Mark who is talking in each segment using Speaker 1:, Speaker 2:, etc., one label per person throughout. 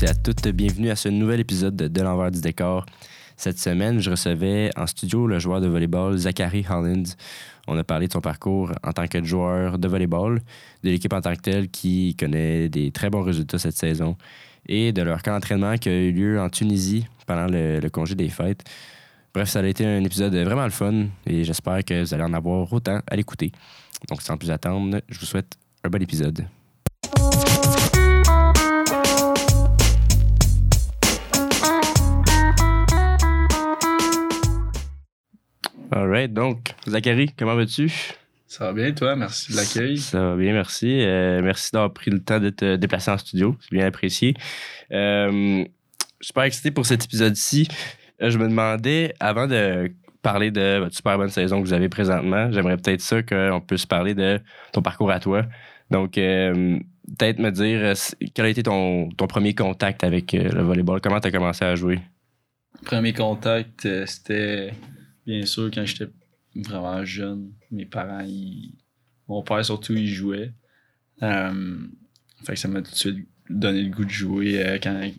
Speaker 1: Tous à toutes, bienvenue à ce nouvel épisode de, l'envers du décor. Cette semaine, je recevais en studio le joueur de volleyball Zachary Holland. On a parlé de son parcours en tant que joueur de volleyball, de l'équipe en tant que telle qui connaît des très bons résultats cette saison et de leur camp d'entraînement qui a eu lieu en Tunisie pendant le, le congé des fêtes. Bref, ça a été un épisode vraiment le fun et j'espère que vous allez en avoir autant à l'écouter. Donc, sans plus attendre, je vous souhaite un bon épisode. All right, donc, Zachary, comment vas-tu?
Speaker 2: Ça va bien, toi? Merci de l'accueil.
Speaker 1: Ça va bien, merci. Euh, merci d'avoir pris le temps de te déplacer en studio. C'est bien apprécié. Euh, super excité pour cet épisode-ci. Euh, je me demandais, avant de parler de votre super bonne saison que vous avez présentement, j'aimerais peut-être ça qu'on puisse parler de ton parcours à toi. Donc, euh, peut-être me dire quel a été ton, ton premier contact avec le volleyball? Comment tu as commencé à jouer?
Speaker 2: Premier contact, c'était bien sûr quand j'étais vraiment jeune. Mes parents, ils- mon père surtout, il jouait. Euh, fait que ça m'a tout de suite donné le goût de jouer euh, quand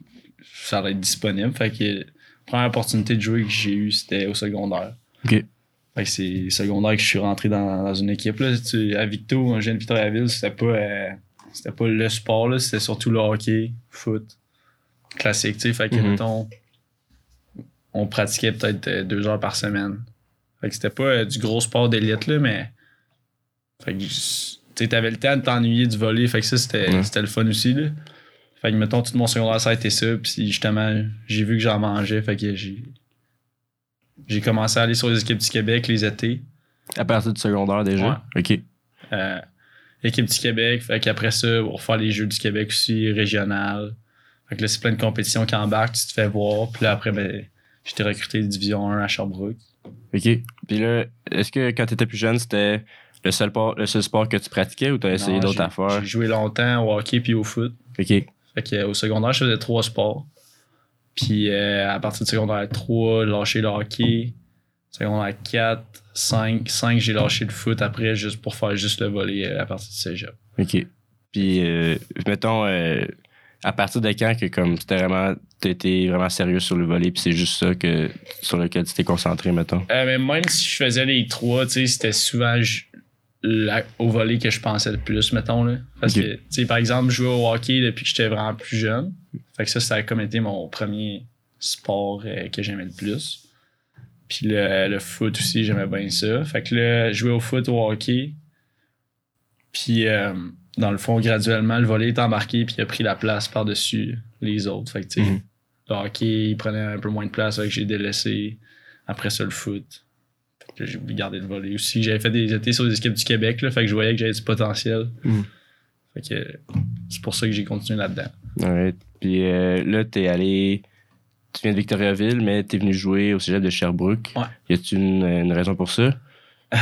Speaker 2: ça allait être disponible. Fait que la première opportunité de jouer que j'ai eue, c'était au secondaire.
Speaker 1: OK.
Speaker 2: Fait que c'est secondaire que je suis rentré dans, dans une équipe. Là. Tu- à Victo, un jeune Victoriaville, c'était pas, euh, c'était pas le sport, là, c'était surtout le hockey, foot, classique. Fait que, mettons, on pratiquait peut-être euh, deux heures par semaine. Fait que c'était pas euh, du gros sport d'élite, là, mais. Fait que, tu sais, t'avais le temps de t'ennuyer du volley. Fait que ça, c'était,
Speaker 1: Ouais.
Speaker 2: c'était le fun aussi, là. Fait que, mettons, tout mon secondaire, ça a été ça. Puis justement, j'ai vu que j'en mangeais. Fait que j'ai. J'ai commencé à aller sur les équipes du Québec les étés.
Speaker 1: À partir du secondaire déjà? OK.
Speaker 2: Euh, équipe du Québec. Fait qu'après ça, on va faire les Jeux du Québec aussi, régional. Fait que là, c'est plein de compétitions qui embarquent, tu te fais voir. Puis là, après, ben, j'étais recruté Division 1 à Sherbrooke.
Speaker 1: OK. Puis là, est-ce que quand tu étais plus jeune, c'était le seul, sport, le seul sport que tu pratiquais ou tu as essayé d'autres affaires?
Speaker 2: J'ai joué longtemps au hockey puis au foot.
Speaker 1: OK.
Speaker 2: Fait que, au secondaire, je faisais trois sports. Puis euh, à partir du secondaire 3, lâché le hockey. Secondaire 4, 5, 5, j'ai lâché le foot après juste pour faire juste le volley euh, à partir du cégep.
Speaker 1: OK. Puis, euh, mettons, euh, à partir de quand que comme tu vraiment, étais vraiment sérieux sur le volet, puis c'est juste ça que, sur lequel tu t'es concentré, mettons?
Speaker 2: Euh, mais même si je faisais les trois, tu sais, c'était souvent la- au volley que je pensais le plus, mettons. Là. Parce que, tu sais, par exemple, jouais au hockey depuis que j'étais vraiment plus jeune. Fait que ça, ça a comme été mon premier sport euh, que j'aimais le plus. Puis le, le foot aussi, j'aimais bien ça. Fait que là, jouer au foot, au hockey. Puis, euh, dans le fond, graduellement, le volley est embarqué, puis il a pris la place par-dessus les autres. Fait que, tu sais,
Speaker 1: Mhm.
Speaker 2: le hockey, il prenait un peu moins de place, fait que j'ai délaissé. Après ça, le foot. Fait que là, j'ai gardé le volley aussi. J'avais fait des étés sur les équipes du Québec, là, fait que je voyais que j'avais du potentiel.
Speaker 1: Mhm.
Speaker 2: Fait que c'est pour ça que j'ai continué là-dedans.
Speaker 1: Alright. Puis euh, là, t'es allé. Tu viens de Victoriaville, mais t'es venu jouer au cégep de Sherbrooke.
Speaker 2: Ouais.
Speaker 1: Y a-tu une, une raison pour ça?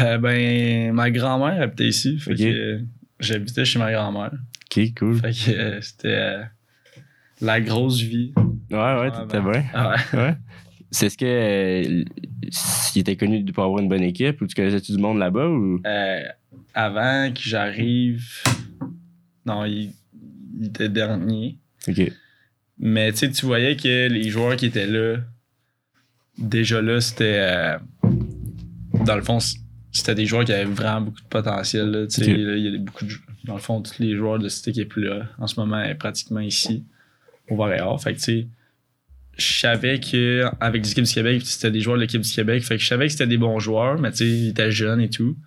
Speaker 2: Euh, ben, ma grand-mère habitait ici. Fait
Speaker 1: Ok.
Speaker 2: que j'habitais chez ma grand-mère.
Speaker 1: Ok, cool.
Speaker 2: Fait que euh, c'était euh, la grosse vie.
Speaker 1: Ouais, ouais, t'étais bien.
Speaker 2: Ah ouais.
Speaker 1: Ouais. C'est ce que. euh, s'il était connu pour avoir une bonne équipe ou tu connaissais-tu du monde là-bas ou?
Speaker 2: Euh, avant que j'arrive. Non, il, il était dernier.
Speaker 1: Ok.
Speaker 2: Mais tu sais, tu voyais que les joueurs qui étaient là, déjà là, c'était. dans le fond, c'était des joueurs qui avaient vraiment beaucoup de potentiel. là. Il y a beaucoup de. Dans le fond, tous les joueurs de cette équipe-là, en ce moment, est pratiquement ici, au Varéor. Fait que tu sais, je savais que avec l'équipe du Québec, c'était des joueurs de l'équipe du Québec. Fait que je savais que c'était des bons joueurs, mais tu sais, ils étaient jeunes et tout.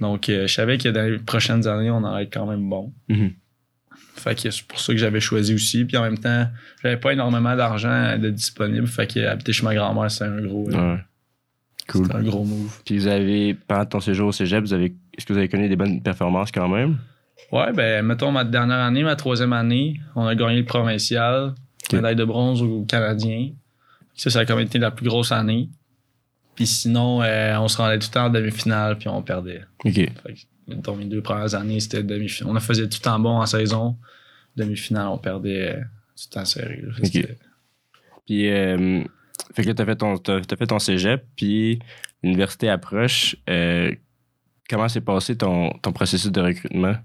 Speaker 2: Donc, euh, je savais que dans les prochaines années, on allait être quand même bon.
Speaker 1: Mhm.
Speaker 2: Fait que c'est pour ça que j'avais choisi aussi. Puis en même temps, j'avais pas énormément d'argent de disponible. Fait que habiter chez ma grand-mère, c'était un gros, euh.
Speaker 1: Cool.
Speaker 2: c'était un gros move.
Speaker 1: Puis vous avez, pendant ton séjour au cégep, vous avez, est-ce que vous avez connu des bonnes performances quand même?
Speaker 2: Ouais, ben, mettons ma dernière année, ma troisième année, on a gagné le provincial, médaille de bronze au Canadien. Ça, ça a comme été la plus grosse année. Puis sinon, euh, on se rendait tout le temps en demi-finale, puis on perdait.
Speaker 1: OK.
Speaker 2: Fait que, mettons, mes deux premières années, c'était demi-finale. On a faisait tout le temps bon en saison. Demi-finale, on perdait euh, tout le temps serré.
Speaker 1: Puis, euh, fait que là, t'as fait ton, t'as, t'as fait ton cégep, puis l'université approche. Euh, comment s'est passé ton, ton processus de recrutement?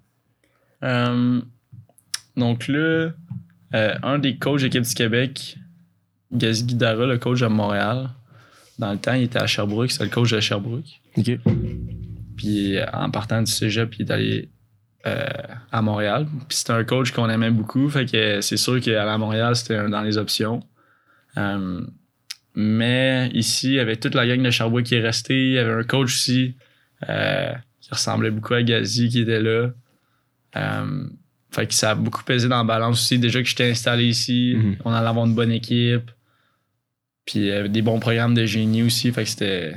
Speaker 2: Euh, donc là, euh, un des coachs d'équipe du Québec, Gazi Guidara, le coach à Montréal, dans le temps, il était à Sherbrooke, c'était le coach de Sherbrooke.
Speaker 1: OK.
Speaker 2: Puis en partant du cégep, il est allé euh, à Montréal. Puis c'était un coach qu'on aimait beaucoup, fait que c'est sûr qu'aller à Montréal, c'était un dans les options. Mais ici, il y avait toute la gang de Sherbrooke qui est restée. Il y avait un coach aussi euh, qui ressemblait beaucoup à Gazi qui était là. Euh, fait que ça a beaucoup pesé dans la balance aussi. Déjà que j'étais installé ici,
Speaker 1: Mhm.
Speaker 2: on allait avoir une bonne équipe. Puis il y avait des bons programmes de génie aussi. Fait que c'était.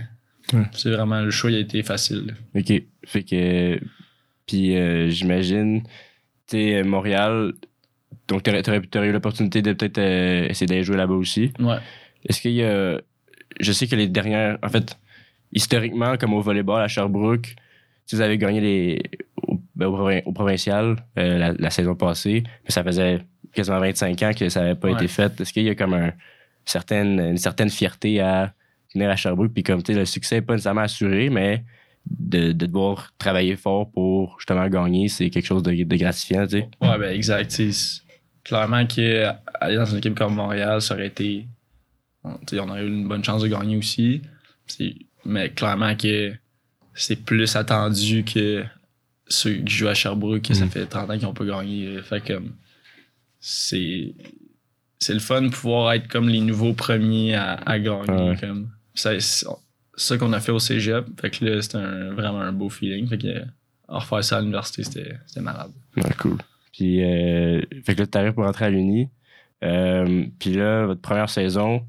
Speaker 1: Ouais.
Speaker 2: C'est vraiment le choix, il a été facile.
Speaker 1: OK. Fait que. Puis, euh, j'imagine, tu sais, Montréal. Donc, t'aurais, t'aurais eu l'opportunité de peut-être euh, essayer d'aller jouer là-bas aussi.
Speaker 2: Ouais.
Speaker 1: Est-ce qu'il y a. Je sais que les dernières. En fait, historiquement, comme au volleyball à Sherbrooke, si vous avez gagné les, au, ben, au, provincial euh, la, la saison passée, mais ça faisait quasiment 25 ans que ça n'avait pas
Speaker 2: Ouais.
Speaker 1: été fait. Est-ce qu'il y a comme un, certaine, une certaine fierté à venir à Sherbrooke? Puis comme, tu sais, le succès n'est pas nécessairement assuré, mais de, de devoir travailler fort pour justement gagner, c'est quelque chose de, de gratifiant, tu sais.
Speaker 2: Ouais, ben exact. tu sais, c'est- Clairement qu'aller dans une équipe comme Montréal, ça aurait été. On aurait eu une bonne chance de gagner aussi. Mais clairement que c'est plus attendu que ceux qui jouent à Sherbrooke, que ça
Speaker 1: Mhm.
Speaker 2: fait 30 ans qu'ils n'ont pas gagné. Fait comme. C'est. C'est le fun de pouvoir être comme les nouveaux premiers à, à gagner.
Speaker 1: Ouais.
Speaker 2: Comme. Ça- C'est ça qu'on a fait au cégep. Fait que là, c'était un- vraiment un beau feeling. Fait que. refaire ça à l'université, c'était c'était malade.
Speaker 1: Ouais, cool. Puis, euh, fait que là, t'arrives pour rentrer à l'Uni. Euh, puis là, votre première saison,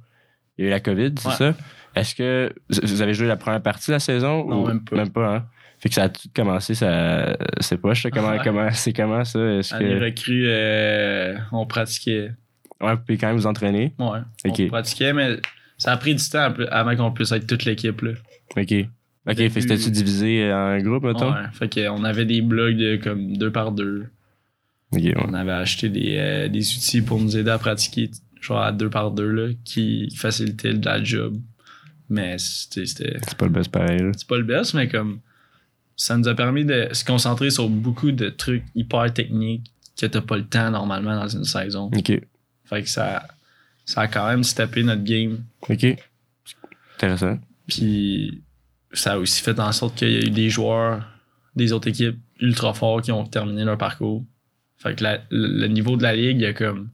Speaker 1: il y a eu la COVID, c'est
Speaker 2: Ouais.
Speaker 1: ça? Est-ce que vous avez joué la première partie de la saison?
Speaker 2: Non,
Speaker 1: ou-
Speaker 2: même pas.
Speaker 1: Même pas, hein? Fait que ça a tout commencé, ça. C'est pas, je sais comment, comment, c'est comment ça? Est-ce que.
Speaker 2: recrue, euh, on pratiquait.
Speaker 1: Ouais, vous pouvez quand même vous entraîner.
Speaker 2: Ouais. On pratiquait, mais ça a pris du temps avant qu'on puisse être toute l'équipe. Là.
Speaker 1: OK. OK, fait que c'était-tu divisé en groupe, mettons?
Speaker 2: Ouais. Fait qu'on avait des blogs de comme deux par deux.
Speaker 1: OK, ouais.
Speaker 2: On avait acheté des, euh, des outils pour nous aider à pratiquer, genre à deux par deux, là, qui facilitaient de la job. Mais c'était. c'était-
Speaker 1: C'est pas le best pareil.
Speaker 2: C'est pas le best, mais comme. Ça nous a permis de se concentrer sur beaucoup de trucs hyper techniques que t'as pas le temps normalement dans une saison.
Speaker 1: OK.
Speaker 2: Fait que ça, ça a quand même steppé notre game.
Speaker 1: OK. Intéressant.
Speaker 2: Puis ça a aussi fait en sorte qu'il y a eu des joueurs des autres équipes ultra forts qui ont terminé leur parcours. Fait que la- le le niveau de la ligue il a comme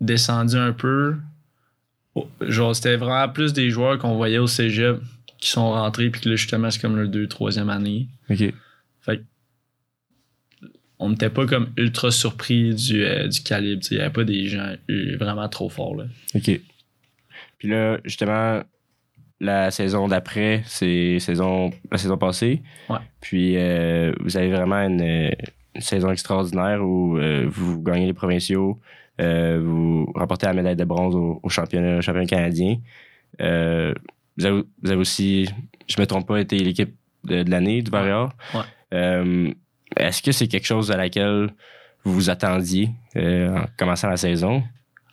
Speaker 2: descendu un peu. Genre, c'était vraiment plus des joueurs qu'on voyait au cégep qui sont rentrés, puis que là, justement, c'est comme leur deux, troisième année.
Speaker 1: OK.
Speaker 2: Fait que on n'était pas comme ultra surpris du, euh, du calibre. Il n'y avait pas des gens euh, vraiment trop forts. Là.
Speaker 1: OK. Puis là, justement, la saison d'après, c'est saison, la saison passée.
Speaker 2: Ouais.
Speaker 1: Puis euh, vous avez vraiment une, une saison extraordinaire où vous gagnez les provinciaux, euh, vous remportez la médaille de bronze au, au championnat, au championnat canadien. Euh, vous, avez, vous avez aussi, je me trompe pas, été l'équipe de, de l'année du Varrior.
Speaker 2: Ouais.
Speaker 1: Euh, Est-ce que c'est quelque chose à laquelle vous vous attendiez en commençant la saison?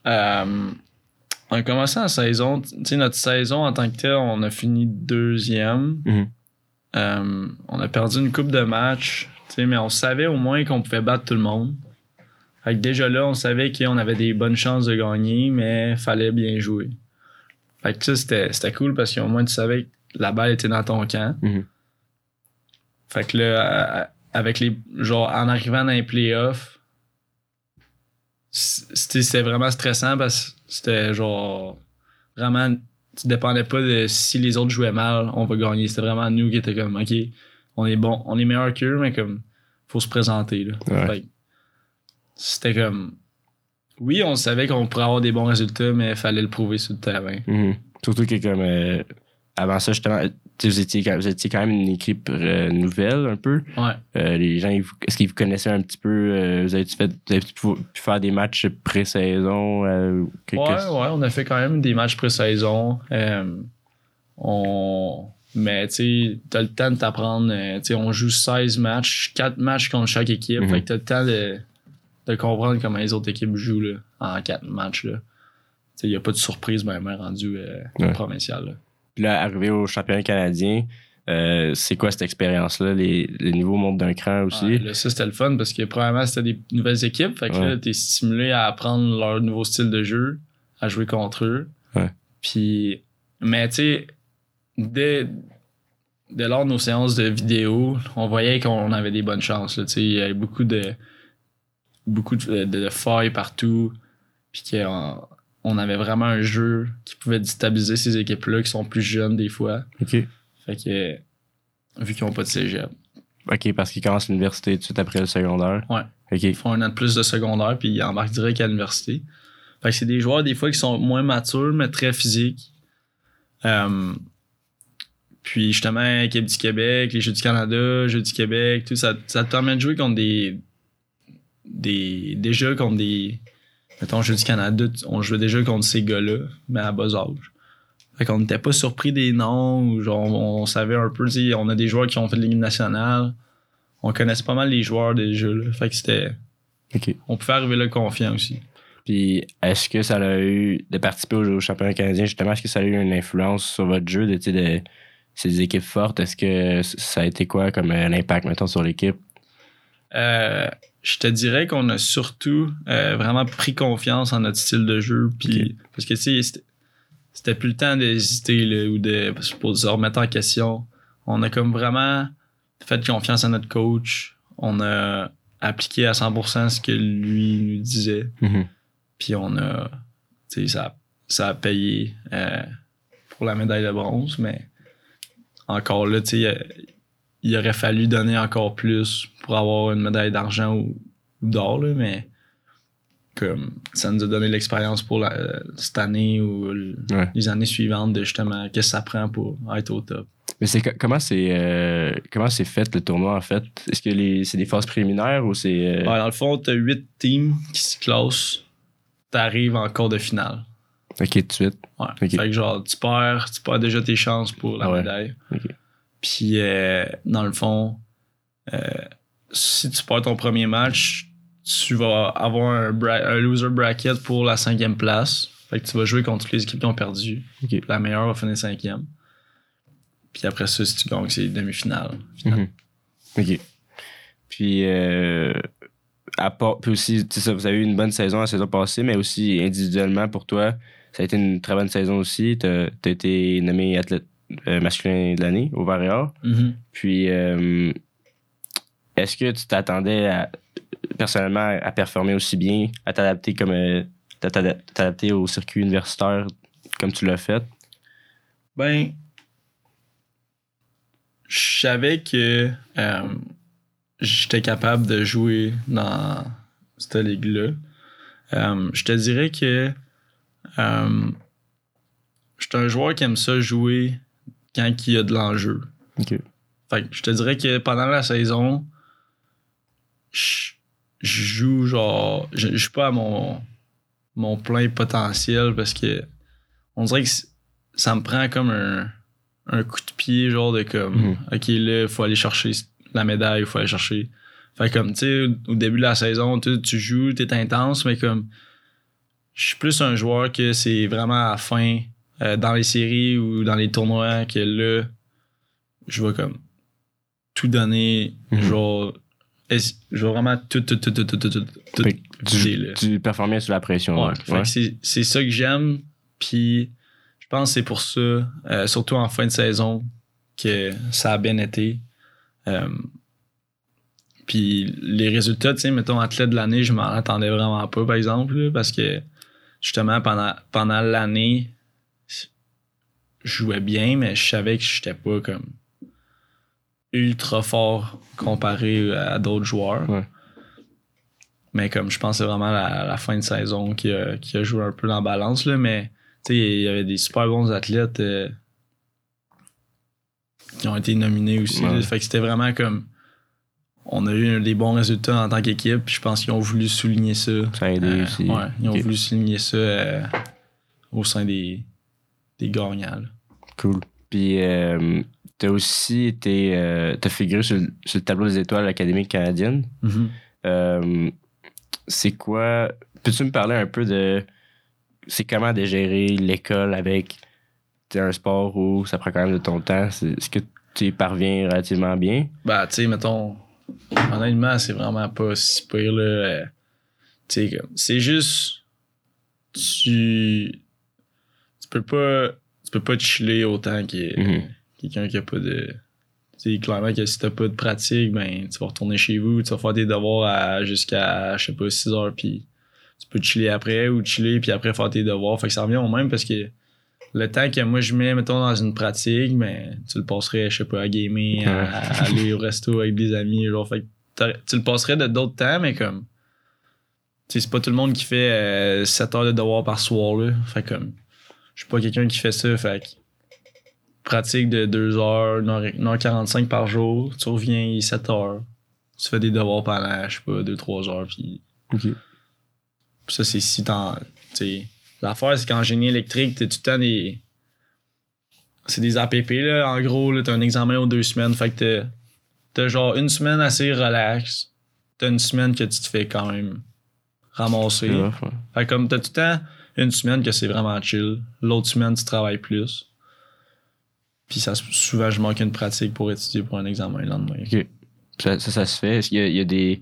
Speaker 2: En commençant la saison, notre saison en tant que telle, on a fini deuxième.
Speaker 1: Mhm.
Speaker 2: On a perdu une coupe de matchs, mais on savait au moins qu'on pouvait battre tout le monde. Fait que déjà là, on savait qu'on avait des bonnes chances de gagner, mais fallait bien jouer. Fait que ça, c'était, cool parce qu'au moins tu savais que la balle était dans ton camp.
Speaker 1: Mhm.
Speaker 2: Fait que là, avec les. Genre, en arrivant dans les playoffs, c'était vraiment stressant parce que c'était genre. Vraiment, tu dépendais pas de si les autres jouaient mal, on va gagner. C'était vraiment nous qui étions comme, OK, on est bon, on est meilleur qu'eux, mais comme, faut se présenter. Là.
Speaker 1: Ouais.
Speaker 2: Fait que C'était comme. Oui, on savait qu'on pourrait avoir des bons résultats, mais il fallait le prouver sur le terrain.
Speaker 1: Mhm. Surtout que comme euh, avant ça, justement, tu vous étiez, quand- vous étiez quand même une équipe euh, nouvelle un peu.
Speaker 2: Ouais.
Speaker 1: Euh, les gens, est-ce qu'ils vous connaissaient un petit peu? vous avez fait, vous avez pu, pu faire des matchs pré-saison?
Speaker 2: Ouais, ouais, on a fait quand même des matchs pré-saison. On... Mais tu t'as le temps de t'apprendre. tu on joue 16 matchs, 4 matchs contre chaque équipe.
Speaker 1: Mhm.
Speaker 2: Fait que t'as le temps de, de comprendre comment les autres équipes jouent là, en 4 matchs. Là. Tu sais, y a pas de surprise même rendu euh,
Speaker 1: Ouais.
Speaker 2: provincial. Là.
Speaker 1: Puis là, arrivé au championnat canadien, euh, c'est quoi cette expérience-là? Les, les niveaux montent d'un cran aussi?
Speaker 2: Là, ça, c'était le fun parce que, premièrement, c'était des nouvelles équipes. Fait que
Speaker 1: Ouais.
Speaker 2: là, t'es stimulé à apprendre leur nouveau style de jeu, à jouer contre eux.
Speaker 1: Ouais.
Speaker 2: Puis, mais tu sais, dès, dès lors de nos séances de vidéo, on voyait qu'on avait des bonnes chances. là. Il y avait beaucoup de, beaucoup de, de- de failles partout. Puis qu'on on avait vraiment un jeu qui pouvait déstabiliser ces équipes-là qui sont plus jeunes des fois.
Speaker 1: OK.
Speaker 2: Fait que, vu qu'ils n'ont pas de cégep.
Speaker 1: OK, parce qu'ils commencent l'université tout de suite après le secondaire.
Speaker 2: Ouais.
Speaker 1: OK.
Speaker 2: Ils font un an de plus de secondaire, puis ils embarquent direct à l'université. Fait que c'est des joueurs, des fois, qui sont moins matures, mais très physiques. Euh, puis justement, équipe du Québec, les Jeux du Canada, Jeux du Québec, tout ça, ça te permet de jouer contre des. Des déjà contre des. Mettons, Jeux du Canada, on jouait déjà contre ces gars-là, mais à bas âge. Fait qu'on n'était pas surpris des noms, ou genre, on, on savait un peu, on a des joueurs qui ont fait de l'équipe nationale. On connaissait pas mal les joueurs déjà, là. Fait que c'était. On pouvait arriver là confiant aussi.
Speaker 1: Puis, est-ce que ça a eu de participer au, championnat canadien, justement, est-ce que ça a eu une influence sur votre jeu de, de ces équipes fortes? Est-ce que ça a été quoi comme euh, l'impact, mettons, sur l'équipe?
Speaker 2: Euh, je te dirais qu'on a surtout euh, vraiment pris confiance en notre style de jeu. Puis, Parce que, tu sais, c'était- plus le temps d'hésiter ou de pour se remettre en question. On a comme vraiment fait confiance à notre coach. On a appliqué à 100% ce que lui nous disait. Puis on a. Tu sais, ça, ça a payé euh, pour la médaille de bronze, mais encore là, tu sais, il- aurait fallu donner encore plus pour avoir une médaille d'argent ou, ou d'or, mais comme ça nous a donné l'expérience pour la- euh, cette année ou
Speaker 1: Ouais.
Speaker 2: les années suivantes de justement qu'est-ce que ça prend pour être au top.
Speaker 1: Mais c'est co- comment c'est euh, comment c'est fait le tournoi en fait? Est-ce que les c'est des phases préliminaires ou c'est euh,
Speaker 2: Ouais, dans le fond, t'as huit teams qui se classent, t'arrives en quart de finale.
Speaker 1: ok tout de suite
Speaker 2: Ouais. Fait que genre, tu perds, tu perds déjà tes chances pour la
Speaker 1: Ah ouais.
Speaker 2: médaille.
Speaker 1: Ok.
Speaker 2: Puis, euh, dans le fond, euh, si tu perds ton premier match, tu vas avoir un, bra- un loser bracket pour la cinquième place. Fait que tu vas jouer contre toutes les équipes qui ont perdu. La meilleure va finir cinquième. Puis après ça, si tu gagnes, c'est demi-finale.
Speaker 1: Mhm. ok puis euh, à part puis aussi tu sais ça vous avez eu une bonne saison la saison passée mais aussi individuellement pour toi ça a été une très bonne saison aussi t'as as été nommé athlète masculin de l'année au Varéor
Speaker 2: Mhm.
Speaker 1: Puis, euh, est-ce que tu t'attendais à- personnellement à performer aussi bien, à t'adapter comme euh, t'adapter au circuit universitaire comme tu l'as fait?
Speaker 2: Ben, je savais que euh, j'étais capable de jouer dans cette ligue-là. Euh, je te dirais que euh, je suis un joueur qui aime ça jouer quand il y a de l'enjeu. Fait que je te dirais que pendant la saison, je je joue genre. Je je suis pas à mon, mon plein potentiel parce que on dirait que ça me prend comme un, un coup de pied, genre de comme,
Speaker 1: Mhm.
Speaker 2: ok, là, il faut aller chercher la médaille, il faut aller chercher. Fait comme, tu sais, au début de la saison, tu tu joues, t'es intense, mais comme, je suis plus un joueur que c'est vraiment à la fin, euh, dans les séries ou dans les tournois, que là, je vais comme tout donner,
Speaker 1: Mhm.
Speaker 2: genre, je vais vraiment tout, tout, tout, tout, tout, tout, tout,
Speaker 1: tu, tu performais sous la pression.
Speaker 2: Ouais,
Speaker 1: ouais.
Speaker 2: c'est, c'est ça que j'aime. Puis je pense que c'est pour ça, euh, surtout en fin de saison, que ça a bien été. Euh, puis les résultats, tu sais, mettons, athlète de l'année, je m'en attendais vraiment pas, par exemple, là, parce que justement, pendant, pendant l'année, jouais bien, mais je savais que j'étais pas comme ultra fort comparé à d'autres joueurs.
Speaker 1: Ouais.
Speaker 2: Mais comme je pense c'est vraiment la, la fin de saison qui a, qui a joué un peu dans la balance, là, mais tu sais, il y avait des super bons athlètes. euh, qui ont été nominés aussi.
Speaker 1: Ouais.
Speaker 2: là. Fait que c'était vraiment comme. On a eu des bons résultats en tant qu'équipe, puis je pense qu'ils ont voulu souligner ça.
Speaker 1: Ça a aidé
Speaker 2: Euh,
Speaker 1: aussi.
Speaker 2: ouais, ils ont voulu souligner ça euh, au sein des, des gagnants. là.
Speaker 1: Cool. Puis, euh, t'as aussi été. Euh, t'as figuré sur, le- sur le tableau des étoiles académiques canadiennes. Euh, c'est quoi. Peux-tu me parler un peu de. C'est comment de gérer l'école avec t'sais, un sport où ça prend quand même de ton temps? Est-ce que tu y parviens relativement bien?
Speaker 2: Bah, tu sais, mettons, honnêtement, c'est vraiment pas si pire, là. Tu sais, c'est juste. Tu. Tu peux pas. Tu peux pas chiller autant que
Speaker 1: Mhm.
Speaker 2: quelqu'un qui a pas de. Tu sais, clairement que si t'as pas de pratique, ben, tu vas retourner chez vous, tu vas faire tes devoirs jusqu'à, je sais pas, 6 heures, puis tu peux chiller après ou chiller, puis après faire tes devoirs. Fait que ça revient au même parce que le temps que moi je mets, mettons, dans une pratique, ben, tu le passerais, je sais pas, à gamer, à, à aller au resto avec des amis, genre, fait que tu le passerais de d'autres temps, mais comme, tu sais, c'est pas tout le monde qui fait euh, 7 heures de devoirs par soir, là. Fait comme, je suis pas quelqu'un qui fait ça, fait que, pratique de 2 heures, 1h45 par jour, tu reviens, il est 7 heures, tu fais des devoirs pendant, je sais pas, 2-3 heures, puis
Speaker 1: Ok.
Speaker 2: puis ça, c'est si t'en. L'affaire, c'est qu'en génie électrique, t'as tout le temps des. C'est des APP, là. En gros, là, t'as un examen aux deux semaines. Fait que t'as- genre une semaine assez relax. T'as une semaine que tu te fais quand même ramasser. Fait que comme t'as tout le temps une semaine que c'est vraiment chill. L'autre semaine, tu travailles plus. Puis ça, souvent, je manque une pratique pour étudier pour un examen le lendemain.
Speaker 1: Ok. Ça, ça, ça se fait? Est-ce qu'il y a, il y a des.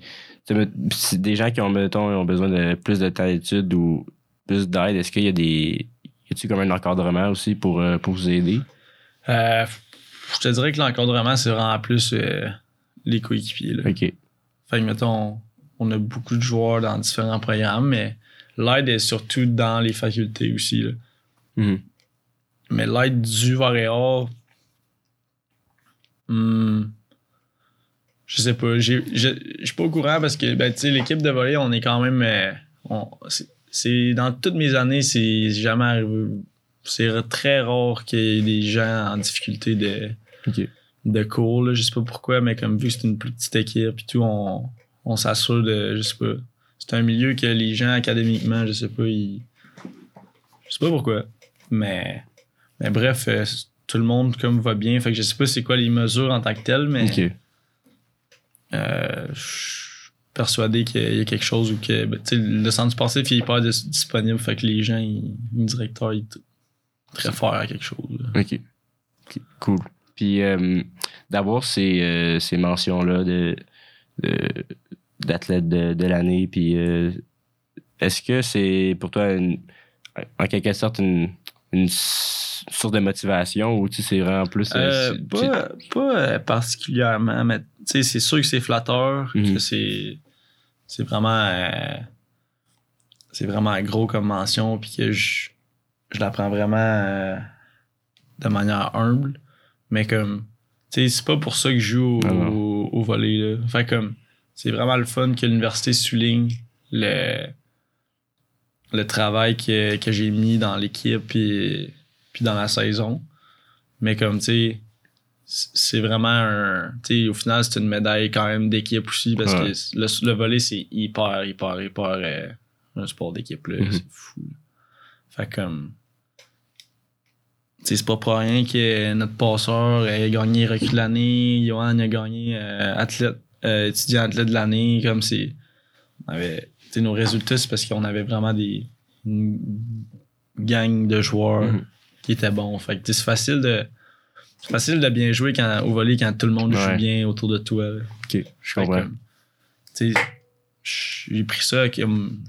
Speaker 1: des gens qui ont, mettons, ont besoin de plus de temps d'études ou plus d'aide, est-ce qu'il y a des. Y a-tu comme un encadrement aussi pour, euh, pour vous aider?
Speaker 2: Euh, je te dirais que l'encadrement, c'est vraiment plus euh, les coéquipiers. là.
Speaker 1: Ok.
Speaker 2: Fait que, mettons, on a beaucoup de joueurs dans différents programmes, mais l'aide est surtout dans les facultés aussi. là.
Speaker 1: Mhm.
Speaker 2: Mais l'aide du Varéor, hmm, je sais pas. Je suis pas au courant parce que ben, l'équipe de volley, on est quand même. euh, on- c'est- c'est dans toutes mes années, c'est jamais arrivé. C'est très rare qu'il y ait des gens en difficulté de, de cours. Là. Je sais pas pourquoi, mais comme vu que c'est une plus petite équipe et tout, on, on s'assure de. Je sais pas. C'est un milieu que les gens académiquement, je sais pas, ils. Je sais pas pourquoi. Mais. Mais bref, euh, tout le monde comme va bien. Fait que je sais pas c'est quoi les mesures en tant que telles, mais euh, je suis persuadé qu'il y a quelque chose où que. ben, tu sais, le centre sportif il est pas dis- disponible. Fait que les gens, ils- le directeur, il est très fort à quelque chose.
Speaker 1: OK. Cool. Puis euh, d'avoir ces, ces mentions-là de, de- d'athlète de, de l'année, puis euh, est-ce que c'est pour toi une- en quelque sorte une, source de motivation ou tu sais, c'est vraiment plus. euh,
Speaker 2: Euh, pas pas particulièrement, mais tu sais, c'est sûr que c'est flatteur,
Speaker 1: Mhm.
Speaker 2: que c'est c'est vraiment euh, c'est vraiment gros comme mention, puis que je, je la prends vraiment euh, de manière humble, mais comme tu sais, c'est pas pour ça que je joue au,
Speaker 1: Ah non.
Speaker 2: au, au volley là. Fait comme c'est vraiment le fun que l'université souligne le le travail que, que j'ai mis dans l'équipe puis, puis dans la saison. Mais comme, tu sais, c'est vraiment un. Tu sais, au final, c'est une médaille quand même d'équipe aussi parce
Speaker 1: Ouais.
Speaker 2: que le, le volley, c'est hyper, hyper, hyper euh, un sport d'équipe. là
Speaker 1: Mhm.
Speaker 2: C'est fou. Fait comme. C'est pas pour rien que notre passeur ait gagné recul l'année, Johan a gagné euh, athlète, euh, étudiant athlète de l'année. Comme c'est. On avait. Nos résultats, c'est parce qu'on avait vraiment des. Une gang de joueurs
Speaker 1: Mhm.
Speaker 2: qui étaient bons. Fait que c'est facile de. C'est facile de bien jouer quand, au volley quand tout le monde joue bien autour de toi. là.
Speaker 1: Ok, je comprends.
Speaker 2: j'ai pris ça comme,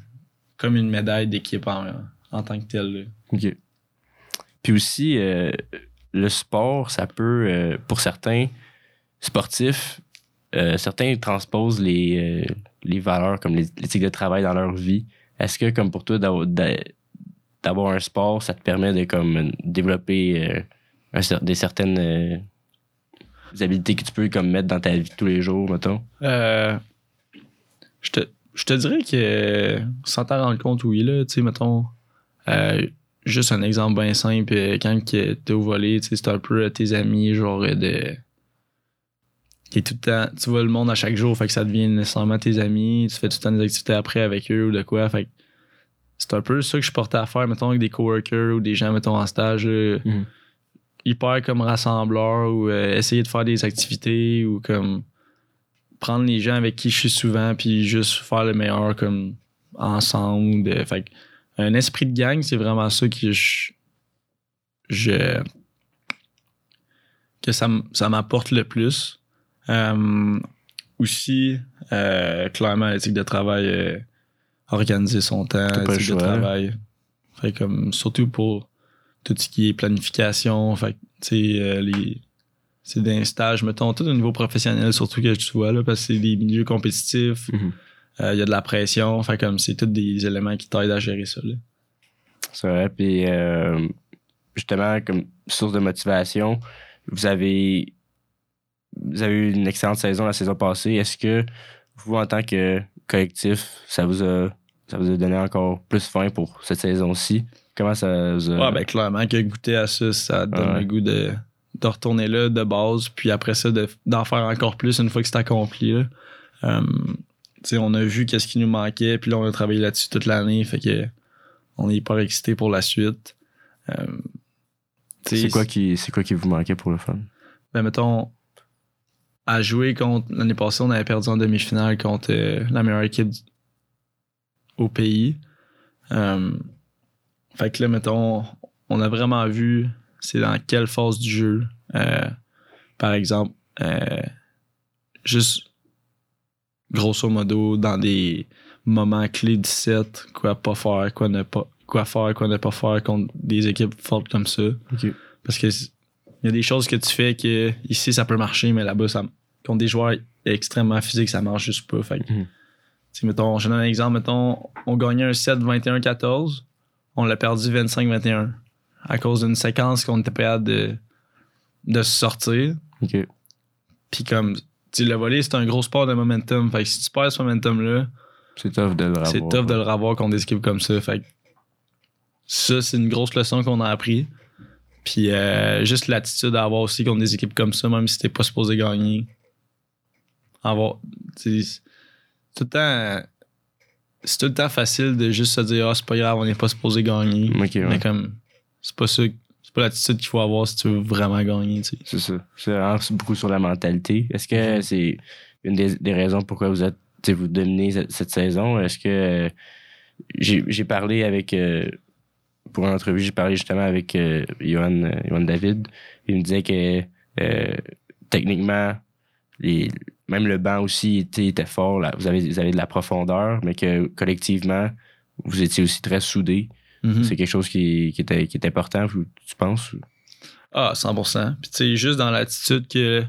Speaker 2: comme une médaille d'équipe en, en tant que telle. là.
Speaker 1: OK. Puis aussi, euh, le sport, ça peut, euh, pour certains sportifs, euh, certains transposent les, euh, les valeurs comme l'éthique de travail dans leur vie. Est-ce que, comme pour toi, d'avoir d'a- d'avoir un sport, ça te permet de comme, développer euh, des certaines habilités que tu peux comme, mettre dans ta vie tous les jours, mettons?
Speaker 2: Je, te, je te dirais que sans t'en rendre compte, oui, là, tu sais, mettons, juste un exemple bien simple, quand t'es au volet, tu sais, c'est un peu tes amis, genre de. Qui est tout le temps. Tu vois le monde à chaque jour, fait que ça devient nécessairement tes amis, tu fais tout le temps des activités après avec eux ou de quoi, fait que c'est un peu ça que je portais à faire, mettons, avec des coworkers ou des gens, mettons, en stage.
Speaker 1: Mhm.
Speaker 2: Hyper comme rassembleur ou euh, essayer de faire des activités ou comme prendre les gens avec qui je suis souvent puis juste faire le meilleur comme ensemble. euh, fait un esprit de gang, c'est vraiment ça que je. je que ça, ça m'apporte le plus. Euh, aussi, euh, clairement, l'éthique de travail, euh, organiser son temps, l'éthique de travail. Fait comme, surtout pour tout ce qui est planification, fait tu sais, euh, les. C'est des stages, mettons, tout au niveau professionnel, surtout que tu vois, là, parce que c'est des milieux compétitifs,
Speaker 1: Mhm.
Speaker 2: euh, il y a de la pression, fait comme c'est tous des éléments qui t'aident à gérer ça. Là.
Speaker 1: C'est vrai. Puis, euh, justement, comme source de motivation, vous avez, vous avez eu une excellente saison la saison passée. Est-ce que vous, en tant que collectif, ça vous a, ça vous a donné encore plus faim pour cette saison-ci? Comment ça vous a...
Speaker 2: Ouais, ben clairement que goûter à ça, ça donne
Speaker 1: Ouais.
Speaker 2: le goût de, de retourner là de base, puis après ça, de- d'en faire encore plus une fois que c'est accompli. Là. Sais, on a vu qu'est-ce qui nous manquait, puis là, on a travaillé là-dessus toute l'année, fait que on est hyper excité pour la suite. Sais,
Speaker 1: c'est quoi, qui, c'est quoi qui vous manquait pour le fun?
Speaker 2: ben mettons, à jouer contre. L'année passée, on avait perdu en demi-finale contre euh, la meilleure équipe au pays. Euh, fait que là, mettons, on a vraiment vu c'est dans quelle phase du jeu. euh, par exemple, euh, juste grosso modo, dans des moments clés du set, quoi pas faire, quoi ne pas quoi faire, quoi ne pas faire contre des équipes fortes comme ça. Parce que il y a des choses que tu fais que ici ça peut marcher, mais là-bas, ça, contre des joueurs extrêmement physiques, ça marche juste pas. Fait que,
Speaker 1: Mhm.
Speaker 2: mettons, je donne un exemple, mettons, on gagnait un set 21-14, on l'a perdu 25-21 à cause d'une séquence qu'on était pas de, de se sortir. Puis comme, tu le volley, c'est un gros sport de momentum. Fait que si tu perds ce momentum-là,
Speaker 1: C'est tough de le revoir.
Speaker 2: c'est tough de le revoir contre des équipes comme ça. Fait que ça, c'est une grosse leçon qu'on a appris. Puis euh, juste l'attitude à avoir aussi contre des équipes comme ça, même si t'es pas supposé gagner. Avoir. tout le temps. C'est tout le temps facile de juste se dire Ah, c'est pas grave, on n'est pas supposé gagner.
Speaker 1: Ouais.
Speaker 2: Mais comme, c'est pas ça. C'est pas l'attitude qu'il faut avoir si tu veux vraiment gagner.
Speaker 1: C'est ça. C'est beaucoup sur la mentalité. Est-ce que c'est une des, des raisons pourquoi vous êtes tu sais, vous dominez cette, cette saison? Est-ce que euh, j'ai j'ai parlé avec euh, pour une entrevue, j'ai parlé justement avec euh, Johan, euh, Johan David. Il me disait que euh, techniquement, les, même le banc aussi était, était fort. là. Vous, avez, vous avez de la profondeur, mais que collectivement, vous étiez aussi très soudés.
Speaker 2: Mhm.
Speaker 1: C'est quelque chose qui, qui, était, qui est important, tu penses?
Speaker 2: Ah, 100%. Puis tu sais, juste dans l'attitude que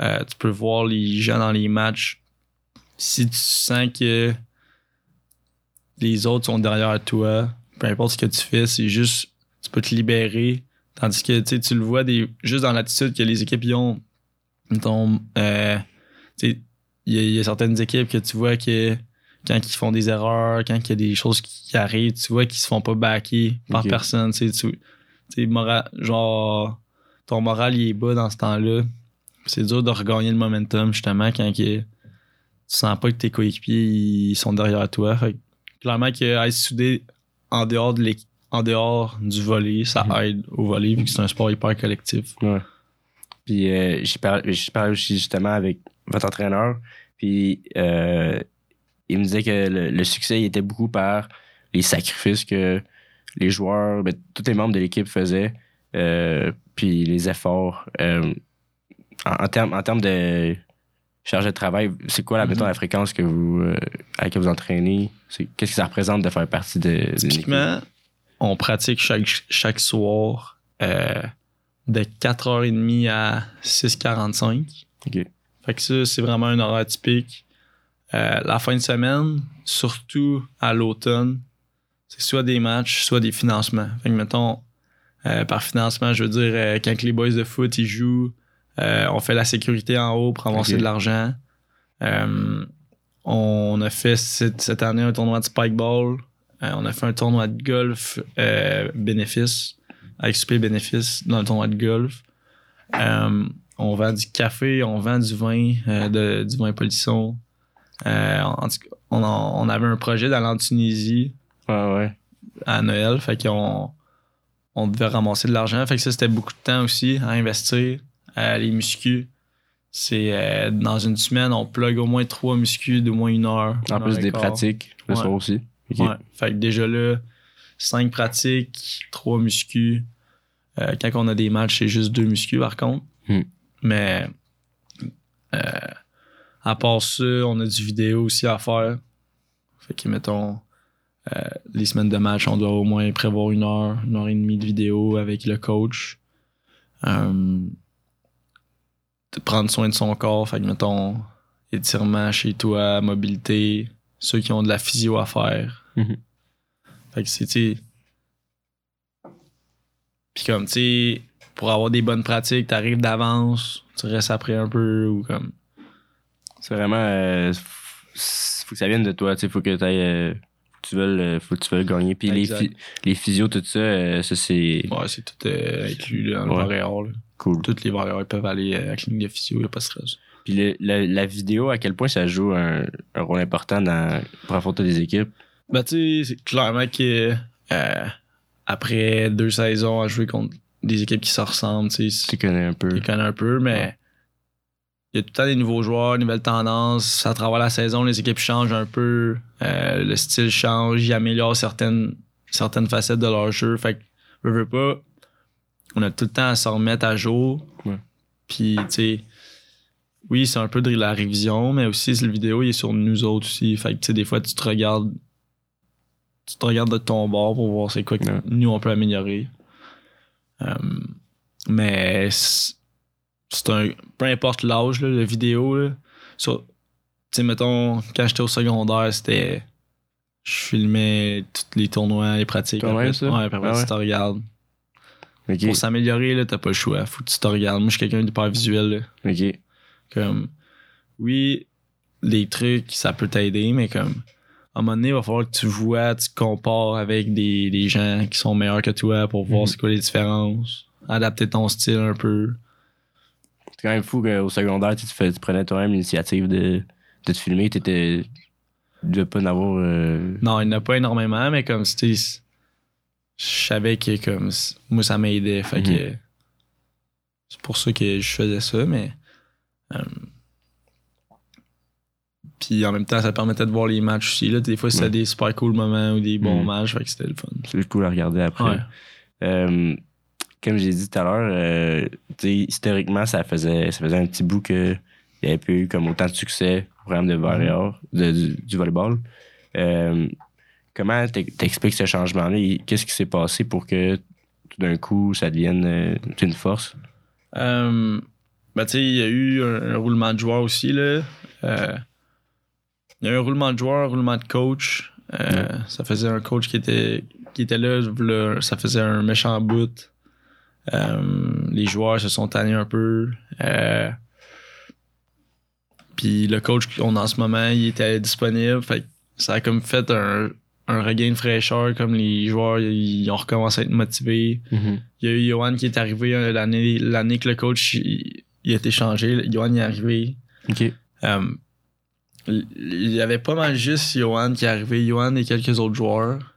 Speaker 2: euh, tu peux voir les gens dans les matchs, si tu sens que les autres sont derrière toi, peu importe ce que tu fais, c'est juste, tu peux te libérer. Tandis que tu le vois des, juste dans l'attitude que les équipes y ont. euh, il y, a- il y a certaines équipes que tu vois que quand ils font des erreurs, quand il y a des choses qui, qui arrivent, tu vois qu'ils se font pas backer par personne. Tu sais, tu- sais, genre, ton moral il est bas dans ce temps-là. C'est dur de regagner le momentum, justement, quand que tu sens pas que tes coéquipiers ils sont derrière toi. Fait clairement que être soudé en dehors, de en dehors du volley, ça
Speaker 1: Mhm.
Speaker 2: aide au volley, vu que c'est un sport hyper collectif.
Speaker 1: Ouais. Puis euh, j'ai parlé, j'ai parlé aussi justement avec votre entraîneur. Puis euh, il me disait que le, le succès il était beaucoup par les sacrifices que les joueurs, ben, tous les membres de l'équipe faisaient. euh, puis les efforts. en, en termes en termes de charge de travail, c'est quoi, la, mettons, la fréquence que vous, euh, à laquelle vous entraînez? C'est- Qu'est-ce que ça représente de faire partie de?
Speaker 2: Typiquement, on pratique chaque, chaque soir euh, de 4h30 à 6h45.
Speaker 1: OK.
Speaker 2: Fait que ça, c'est vraiment un horaire typique. Euh, la fin de semaine, surtout à l'automne, c'est soit des matchs, soit des financements. Fait que, mettons, euh, par financement, je veux dire, euh, quand les boys de foot, ils jouent, euh, on fait la sécurité en haut pour avancer de l'argent. Euh, on a fait cette, cette année un tournoi de spikeball Euh, on a fait un tournoi de golf euh, bénéfice, avec super bénéfice dans le tournoi de golf. On vend du café, on vend du vin, de- du vin polisson. En on, on avait un projet d'aller en Tunisie
Speaker 1: ouais.
Speaker 2: à Noël. Fait qu'on on devait ramasser de l'argent. Fait que ça, c'était beaucoup de temps aussi à investir. Euh, les muscus, c'est euh, dans une semaine, on plug au moins trois muscus d'au moins une heure.
Speaker 1: En
Speaker 2: une
Speaker 1: plus
Speaker 2: heure
Speaker 1: des pratiques, le
Speaker 2: Ouais.
Speaker 1: soir aussi.
Speaker 2: Ouais. Fait que déjà là, cinq pratiques, trois muscus. Euh, quand on a des matchs, c'est juste deux muscus par contre.
Speaker 1: Hmm.
Speaker 2: Mais euh, à part ça, on a du vidéo aussi à faire. Fait que mettons euh, les semaines de match, on doit au moins prévoir une heure, une heure et demie de vidéo avec le coach. De prendre soin de son corps. Fait que mettons étirement chez toi, mobilité, ceux qui ont de la physio à faire.
Speaker 1: Mhm.
Speaker 2: Fait que c'est, tu sais. Puis comme, tu sais, pour avoir des bonnes pratiques, t'arrives d'avance, tu restes après un peu ou comme.
Speaker 1: C'est vraiment. euh, faut que ça vienne de toi. Il faut que t'ailles, euh, faut que tu euh, faut que tu veuilles gagner. Puis les, les physios, tout ça, euh, ça c'est
Speaker 2: Ouais, c'est tout euh, inclus là, dans le
Speaker 1: Ouais.
Speaker 2: Varéor, là.
Speaker 1: Cool.
Speaker 2: Toutes les Varéors peuvent aller à la clinique de physio, y a pas de stress.
Speaker 1: Puis le- la, la vidéo, à quel point ça joue un, un rôle important dans, pour affronter des équipes?
Speaker 2: Ben, tu sais, c'est clairement que euh, après deux saisons à jouer contre des équipes qui se ressemblent, tu sais,
Speaker 1: Tu connais un peu.
Speaker 2: tu connais un peu, mais il y a tout le temps des nouveaux joueurs, nouvelles tendances. À travers la saison, les équipes changent un peu, euh, le style change, ils améliorent certaines, certaines facettes de leur jeu. Fait que, veux, veux pas, on a tout le temps à se remettre à jour.
Speaker 1: Ouais.
Speaker 2: Puis, tu sais, oui, c'est un peu de la révision, mais aussi, le vidéo, il est sur nous autres aussi. Fait que, tu sais, des fois, tu te regardes, tu te regardes de ton bord pour voir c'est quoi que
Speaker 1: Ouais.
Speaker 2: nous, on peut améliorer. Euh, mais c'est un. Peu importe l'âge, la vidéo, là. sur- Tu sais, mettons, quand j'étais au secondaire, c'était. Je filmais tous les tournois, les pratiques. Après-
Speaker 1: ça?
Speaker 2: Ouais, puis après,
Speaker 1: Ah ouais?
Speaker 2: tu te regardes. Pour s'améliorer, là, t'as pas le choix. Faut que tu te regardes. Moi, je suis quelqu'un d'hyper visuel, là.
Speaker 1: Ok.
Speaker 2: Comme, oui, les trucs, ça peut t'aider, mais comme, à un moment donné, il va falloir que tu vois, tu compares avec des, des gens qui sont meilleurs que toi pour voir
Speaker 1: Mhm.
Speaker 2: c'est quoi les différences. Adapter ton style un peu.
Speaker 1: C'est quand même fou qu'au secondaire, tu, te fais- tu prenais toi-même l'initiative de, de te filmer. T'étais. de pas en avoir. euh,
Speaker 2: Non, il n'y en a pas énormément, mais comme, c'était. Je savais que, comme, moi, ça m'aidait. Fait que.
Speaker 1: Mhm.
Speaker 2: C'est pour ça que je faisais ça, mais. euh, puis en même temps, ça permettait de voir les matchs aussi. Là. Des fois, c'était
Speaker 1: Ouais.
Speaker 2: des super cool moments ou des bons
Speaker 1: Mhm.
Speaker 2: matchs, fait que c'était le fun.
Speaker 1: C'est cool à regarder après.
Speaker 2: Ouais.
Speaker 1: Euh, comme j'ai dit tout à l'heure, euh, historiquement, ça faisait, ça faisait un petit bout qu'il n'y avait pas eu comme autant de succès au programme de Varéor, de- du, du volleyball. Comment t'ex- t'expliques ce changement-là? et Qu'est-ce qui s'est passé pour que tout d'un coup, ça devienne euh, une force?
Speaker 2: Euh, ben, tu sais, il y a eu un, un roulement de joueurs aussi, là. Euh, il y a eu un roulement de joueurs, un roulement de coach. Euh, Ça faisait un coach qui était, qui était là, ça faisait un méchant bout. Les joueurs se sont tannés un peu. Puis le coach qu'on a en ce moment, il était disponible. Fait ça a comme fait un, un regain de fraîcheur, comme les joueurs, ils ont recommencé à être motivés. Il y a eu Johan qui est arrivé euh, l'année, l'année que le coach il, il a été changé. Johan est arrivé. Euh, il y avait pas mal juste Johan qui est arrivé, Johan et quelques autres joueurs.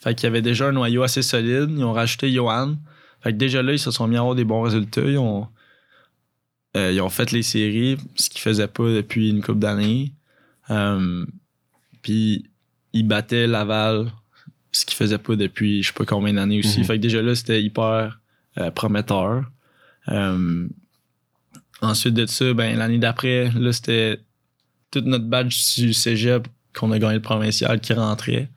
Speaker 2: Fait qu'il y avait déjà un noyau assez solide. Ils ont rajouté Johan. Fait que déjà là, ils se sont mis à avoir des bons résultats. Ils ont, euh, ils ont fait les séries, ce qu'ils faisaient pas depuis une couple d'années. Puis ils battaient Laval, ce qu'ils faisaient pas depuis je sais pas combien d'années aussi.
Speaker 1: Mhm.
Speaker 2: Fait que déjà là, c'était hyper euh, prometteur. Euh, ensuite de ça, ben, l'année d'après, là, c'était toute notre badge du cégep qu'on a gagné le provincial qui rentrait.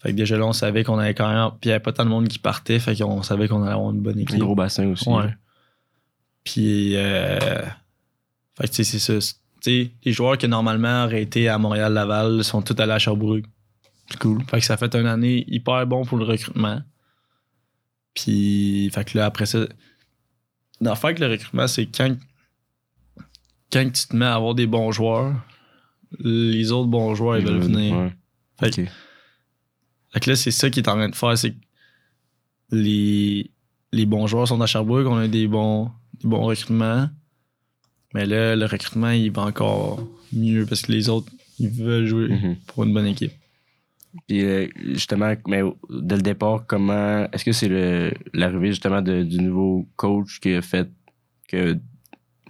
Speaker 2: Fait que déjà là, on savait qu'on avait quand même. Puis il n'y avait pas tant de monde qui partait, fait qu'on savait qu'on allait avoir une bonne
Speaker 1: Un
Speaker 2: équipe.
Speaker 1: gros bassin aussi.
Speaker 2: Ouais. Puis, euh, fait que tu sais, c'est ça. C'est- Tu sais, les joueurs qui normalement auraient été à Montréal-Laval sont tous allés à Sherbrooke.
Speaker 1: C'est cool.
Speaker 2: Fait que ça fait une année hyper bon pour le recrutement. Puis, fait que là, après ça, l'affaire avec le recrutement, c'est quand, quand tu te mets à avoir des bons joueurs, les autres bons joueurs, ils veulent venir.
Speaker 1: Ouais.
Speaker 2: Fait. Fait que là, c'est ça qu'il est en train de faire, c'est que les, les bons joueurs sont à Sherbrooke, on a des bons, des bons recrutements. Mais là, le recrutement, il va encore mieux parce que les autres, ils veulent jouer
Speaker 1: Mhm.
Speaker 2: pour une bonne équipe.
Speaker 1: Puis euh, justement, mais dès le départ, comment est-ce que c'est l'arrivée justement de- du nouveau coach qui a fait que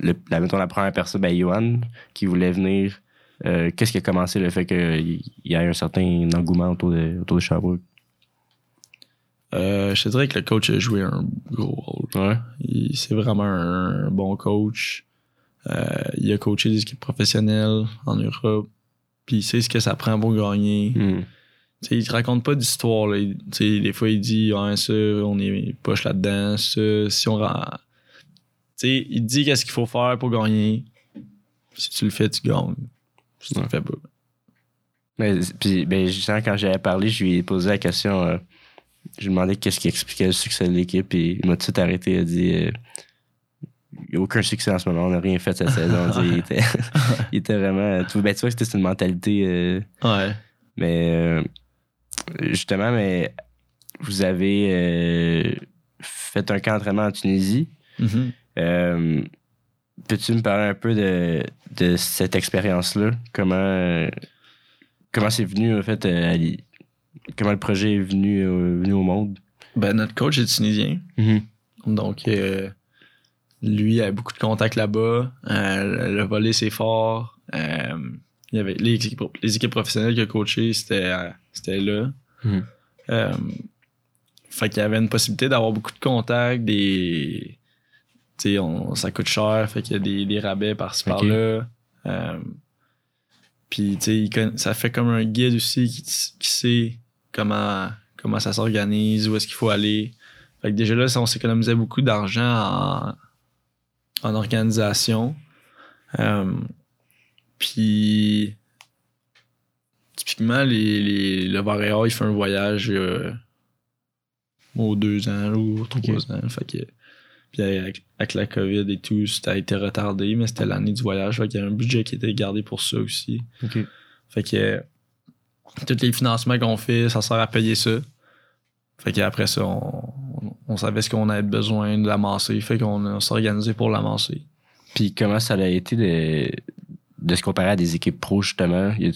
Speaker 1: le, la, mettons, la première personne, ben Johan, qui voulait venir, euh, qu'est-ce qui a commencé le fait qu'il y ait un certain engouement autour de, autour de Sherbrooke?
Speaker 2: Euh, je te dirais que le coach a joué un gros rôle.
Speaker 1: Ouais.
Speaker 2: C'est vraiment un bon coach. Euh, il a coaché des équipes professionnelles en Europe. Puis il sait ce que ça prend pour gagner.
Speaker 1: Hmm.
Speaker 2: Il te raconte pas d'histoire. Des fois, il dit ça, on est poche là-dedans. Ça, si on rend. Tu sais, il dit qu'est-ce qu'il faut faire pour gagner. Si tu le fais, tu gagnes. Si tu le fais pas.
Speaker 1: Mais, puis, ben, justement, quand j'avais parlé, je lui ai posé la question. euh, je lui ai demandé qu'est-ce qui expliquait le succès de l'équipe. Et il m'a tout de suite arrêté. Il a dit euh, il n'y a aucun succès en ce moment. On n'a rien fait cette saison. Il, était, il était vraiment. Tu, ben, tu vois que c'était une mentalité. euh,
Speaker 2: Ouais.
Speaker 1: mais euh, justement, mais vous avez euh, fait un camp d'entraînement en Tunisie.
Speaker 2: Mhm.
Speaker 1: Euh, Peux-tu me parler un peu de, de cette expérience-là? Comment euh, comment c'est venu, en fait, à comment le projet est venu, euh, venu au monde?
Speaker 2: Ben, notre coach est tunisien. Donc, euh, lui a beaucoup de contacts là-bas. Euh, le volley, c'est fort. Il y avait les équipes, les équipes professionnelles qu'il a coachées, c'était, euh, c'était là. Euh, fait qu'il y avait une possibilité d'avoir beaucoup de contacts, des. Tu sais, on- ça coûte cher, fait qu'il y a des, des rabais par-ci
Speaker 1: Ok.
Speaker 2: par-là. Euh, puis, tu sais, ça fait comme un guide aussi qui, qui sait comment, comment ça s'organise, où est-ce qu'il faut aller. Fait que déjà là, ça, on s'économisait beaucoup d'argent en, en organisation. Euh, puis, typiquement, les, les, le Varéa, il fait un voyage euh, aux deux ans ou aux trois ans. Fait que, puis avec, avec la COVID et tout, ça a été retardé, mais c'était l'année du voyage. Fait qu'il y a un budget qui était gardé pour ça aussi. Fait que tous les financements qu'on fait, ça sert à payer ça. Fait qu'après ça, on, on- on savait ce qu'on avait besoin de l'amasser. Fait qu'on s'est organisé pour l'amasser.
Speaker 1: Puis comment ça a été de, de se comparer à des équipes pro, justement? Y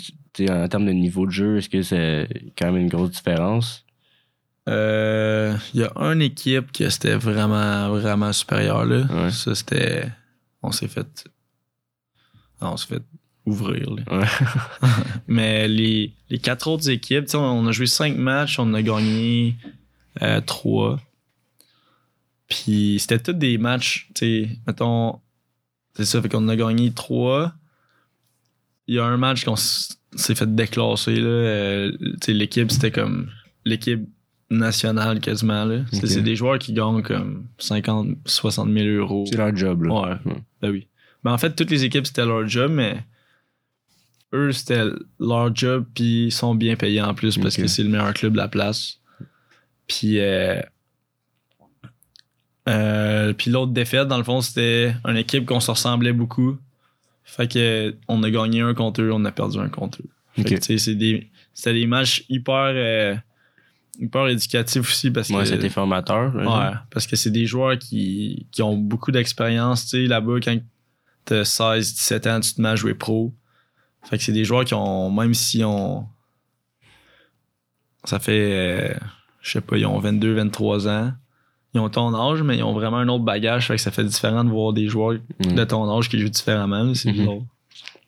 Speaker 1: en termes de niveau de jeu, est-ce que c'est quand même une grosse différence?
Speaker 2: Euh, Il y a une équipe qui c'était vraiment, vraiment supérieure. Là.
Speaker 1: Ouais.
Speaker 2: Ça, c'était. On s'est fait. On s'est fait ouvrir. là.
Speaker 1: Ouais.
Speaker 2: Mais les, les quatre autres équipes, on a joué cinq matchs, on en a gagné euh, trois. Puis c'était tous des matchs, tu sais, mettons, c'est ça, fait qu'on en a gagné trois. Il y a un match qu'on s'est fait déclasser, là. euh, l'équipe, c'était comme l'équipe nationale quasiment, là. C'est des joueurs qui gagnent comme 50, 60 000 euros.
Speaker 1: C'est leur job, là.
Speaker 2: Ouais. Ben oui. Ben en fait, toutes les équipes, c'était leur job, mais eux, c'était leur job, puis ils sont bien payés en plus parce que c'est le meilleur club de la place. Puis, euh, euh, puis l'autre défaite, dans le fond, c'était une équipe qu'on se ressemblait beaucoup. Fait que on a gagné un contre eux, on a perdu un contre eux. Fait que,
Speaker 1: Ok.
Speaker 2: tu sais, c'est des, c'était des matchs hyper, euh, hyper éducatifs aussi parce
Speaker 1: Moi,
Speaker 2: que.
Speaker 1: c'était formateur.
Speaker 2: Ouais, parce que c'est des joueurs qui, qui ont beaucoup d'expérience. Là-bas, quand t'as 16, 17 ans, tu te mets à jouer pro. Fait que c'est des joueurs qui ont, même si on. Ça fait, euh, je sais pas, ils ont 22, 23 ans. Ils ont ton âge, mais ils ont vraiment un autre bagage. Fait que ça fait différent de voir des joueurs
Speaker 1: Mm.
Speaker 2: de ton âge qui jouent différemment. C'est bizarre.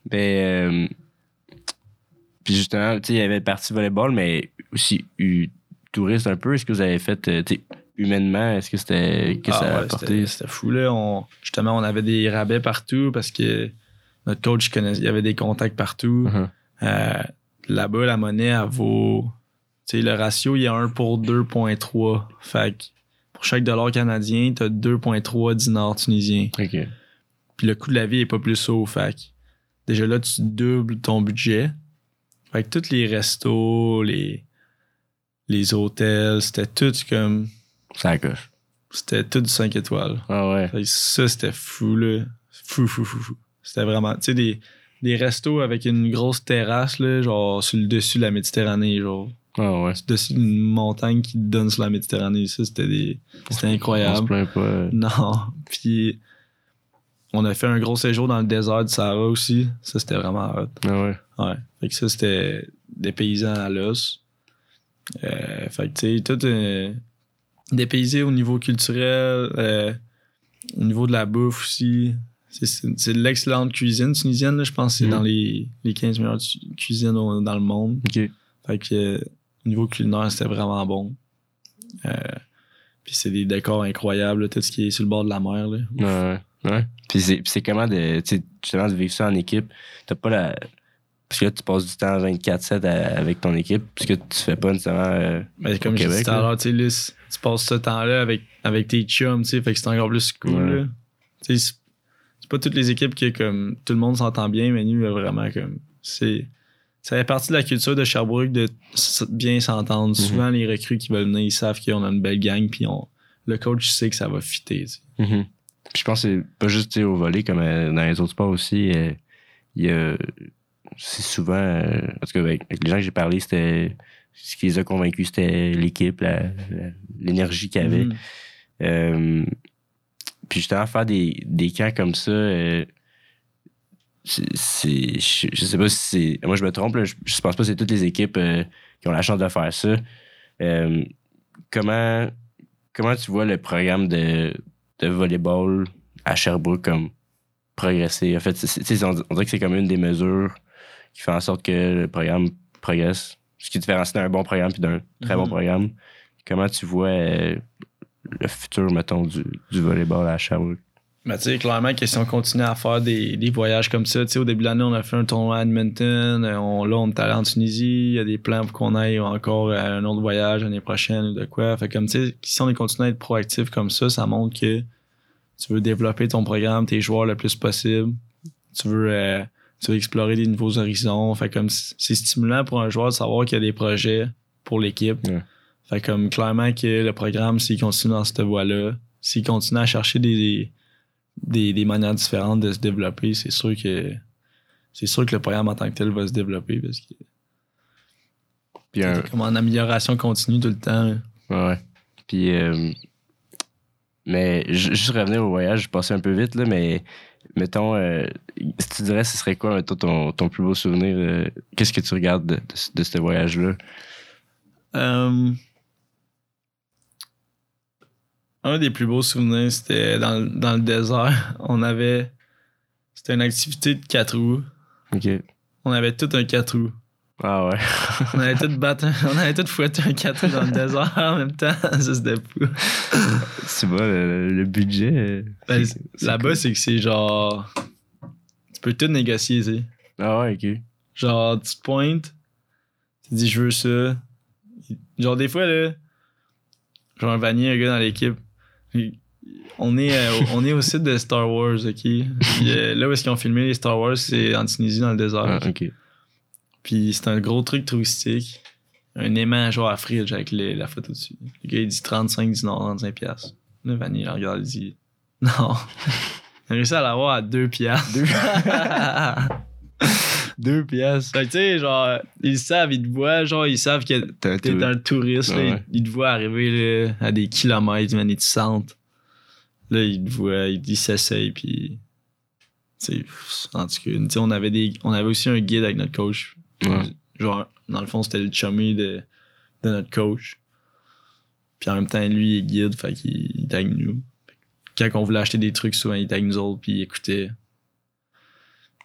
Speaker 1: Ben, euh, puis justement, tu sais, il y avait le parti volleyball, mais aussi eu touriste un peu. Est-ce que vous avez fait, euh, tu sais, humainement, est-ce que c'était, que
Speaker 2: Ah
Speaker 1: ça a
Speaker 2: ouais,
Speaker 1: apporté?
Speaker 2: c'était- fou, là. On- justement, on avait des rabais partout parce que notre coach, il connaissait- il y avait des contacts partout.
Speaker 1: Mhm.
Speaker 2: Euh, Là-bas, la monnaie, elle vaut. Tu sais, le ratio, il y a 1 pour 2,3. Fait que pour chaque dollar canadien, t'as 2,3 dinars tunisiens.
Speaker 1: OK.
Speaker 2: Puis le coût de la vie est pas plus haut. Fait déjà là, tu doubles ton budget. Fait que tous les restos, les, les hôtels, c'était tout comme.
Speaker 1: Ça coche.
Speaker 2: C'était tout du 5 étoiles.
Speaker 1: Ah ouais.
Speaker 2: Fait que ça, c'était fou, là. Fou, fou, fou, fou. C'était vraiment, tu sais, des, des restos avec une grosse terrasse, là, genre, sur le dessus de la Méditerranée, genre.
Speaker 1: Ah ouais.
Speaker 2: dessus d'une montagne qui donne sur la Méditerranée. Ça, c'était des... c'était
Speaker 1: On se
Speaker 2: incroyable.
Speaker 1: plaint pas.
Speaker 2: Non. Puis, on a fait un gros séjour dans le désert du Sahara aussi. Ça, c'était vraiment hot.
Speaker 1: Ah ouais.
Speaker 2: Ouais. Fait que ça, c'était des paysans à l'os. Euh, fait que, tu sais, tout euh, dépaysé au niveau culturel, euh, au niveau de la bouffe aussi. C'est- de l'excellente cuisine tunisienne, là. je pense que c'est
Speaker 1: Mhm.
Speaker 2: dans les, les 15 meilleures cuisines dans le monde.
Speaker 1: Ok.
Speaker 2: Fait que, euh, au niveau culinaire, c'était vraiment bon. Euh, puis c'est des décors incroyables, là, tout ce qui est sur le bord de la mer. Là.
Speaker 1: Ouais, ouais. Puis c'est, puis c'est comment de, justement de vivre ça en équipe? T'as pas la. Parce que là, tu passes du temps 24-7 à- avec ton équipe, puisque tu fais pas nécessairement. euh,
Speaker 2: Mais comme
Speaker 1: Au
Speaker 2: je disais
Speaker 1: Québec, là.
Speaker 2: tu là, passes ce temps-là avec, avec tes chums, tu sais, fait que c'est encore plus cool.
Speaker 1: Ouais.
Speaker 2: là. Tu sais, c'est pas toutes les équipes qui, comme, tout le monde s'entend bien, mais nous, vraiment, comme, c'est. Ça fait partie de la culture de Sherbrooke de bien s'entendre.
Speaker 1: Mhm.
Speaker 2: Souvent, les recrues qui veulent venir, ils savent qu'on a une belle gang, puis on, le coach sait que ça va fitter.
Speaker 1: Mhm. Puis je pense que c'est pas juste au volet, comme euh, dans les autres sports aussi. euh, Il y a. C'est souvent. euh, parce que avec, les gens que j'ai parlé, c'était. Ce qui les a convaincus, c'était l'équipe, l'énergie qu'il y avait.
Speaker 2: Mhm.
Speaker 1: Euh, puis justement, faire des, des camps comme ça, euh, c'est, je, je sais pas si c'est. Moi, je me trompe, là, je, je pense pas que c'est toutes les équipes euh, qui ont la chance de faire ça. Euh, comment, comment tu vois le programme de, de volleyball à Sherbrooke comme progresser? En fait, c'est- c'est- on, on dirait que c'est comme une des mesures qui fait en sorte que le programme progresse. Ce qui différencie d'un bon programme puis d'un très bon
Speaker 2: Mhm.
Speaker 1: programme. Comment tu vois euh, le futur, mettons, du, du volleyball à Sherbrooke?
Speaker 2: Mais tu sais, clairement, que si on continue à faire des, des voyages comme ça, tu sais, au début de l'année, on a fait un tournoi à Edmonton, on, là, on est allé en Tunisie, il y a des plans pour qu'on aille encore à un autre voyage l'année prochaine ou de quoi. Fait comme, tu sais, si on continue à être proactif comme ça, ça montre que tu veux développer ton programme, tes joueurs le plus possible. Tu veux, euh, tu veux explorer des nouveaux horizons. Fait comme, c'est stimulant pour un joueur de savoir qu'il y a des projets pour l'équipe.
Speaker 1: Ouais.
Speaker 2: Fait comme, clairement que le programme, s'il continue dans cette voie-là, s'il continue à chercher des, des, des manières différentes de se développer, c'est sûr que c'est sûr que le programme en tant que tel va se développer parce que
Speaker 1: Puis un,
Speaker 2: comme en amélioration continue tout le temps. là.
Speaker 1: Ouais, ouais. Puis, euh, mais ju- juste revenir au voyage, je passais un peu vite, là, mais mettons, euh, si tu dirais, ce serait quoi, mettons, ton, ton plus beau souvenir? euh, Qu'est-ce que tu regardes de, de, ce- de ce voyage-là?
Speaker 2: Euh, un des plus beaux souvenirs, c'était dans, le- dans le désert. On avait. C'était une activité de quatre roues.
Speaker 1: OK.
Speaker 2: On avait tout un quatre roues.
Speaker 1: Ah ouais.
Speaker 2: On avait tout battu, on avait tout fouetté un quatre roues dans le désert en même temps. Ça, c'était fou.
Speaker 1: tu vois, le, le budget.
Speaker 2: Ben,
Speaker 1: c'est- c'est
Speaker 2: Là-bas,
Speaker 1: cool.
Speaker 2: c'est que c'est genre. Tu peux tout négocier, tu sais.
Speaker 1: Ah ouais, OK.
Speaker 2: Genre, tu te pointes, tu dis je veux ça. Genre, des fois, là, genre, Vanier, un gars dans l'équipe, on est, euh, au- on est au site de Star Wars, ok? Puis, là où est-ce qu'ils ont filmé les Star Wars, c'est en Tunisie, dans le désert.
Speaker 1: Ah, OK?
Speaker 2: Puis c'est un gros truc touristique. Un aimant genre à fridge avec les- la photo dessus. Le gars, il dit 35 dinars, 35 piastres. Là, Vanille, il regarde, il dit non. Il a réussi à l'avoir à 2 piastres.
Speaker 1: Deux pièces.
Speaker 2: Fait que tu sais, genre, ils savent, ils te voient, genre, ils savent que t'es un touriste, là, ils- te voient arriver là, à des kilomètres, man, ils te sentent. Là, ils te voient, ils s'essayent, puis. Tu sais, en tout cas, on avait, des, on avait aussi un guide avec notre coach.
Speaker 1: Ouais.
Speaker 2: Genre, dans le fond, c'était le chummy de, de notre coach. Puis en même temps, lui, il est guide, fait qu'il il nous. Quand on voulait acheter des trucs, souvent, il avec nous autres, puis il écoutait.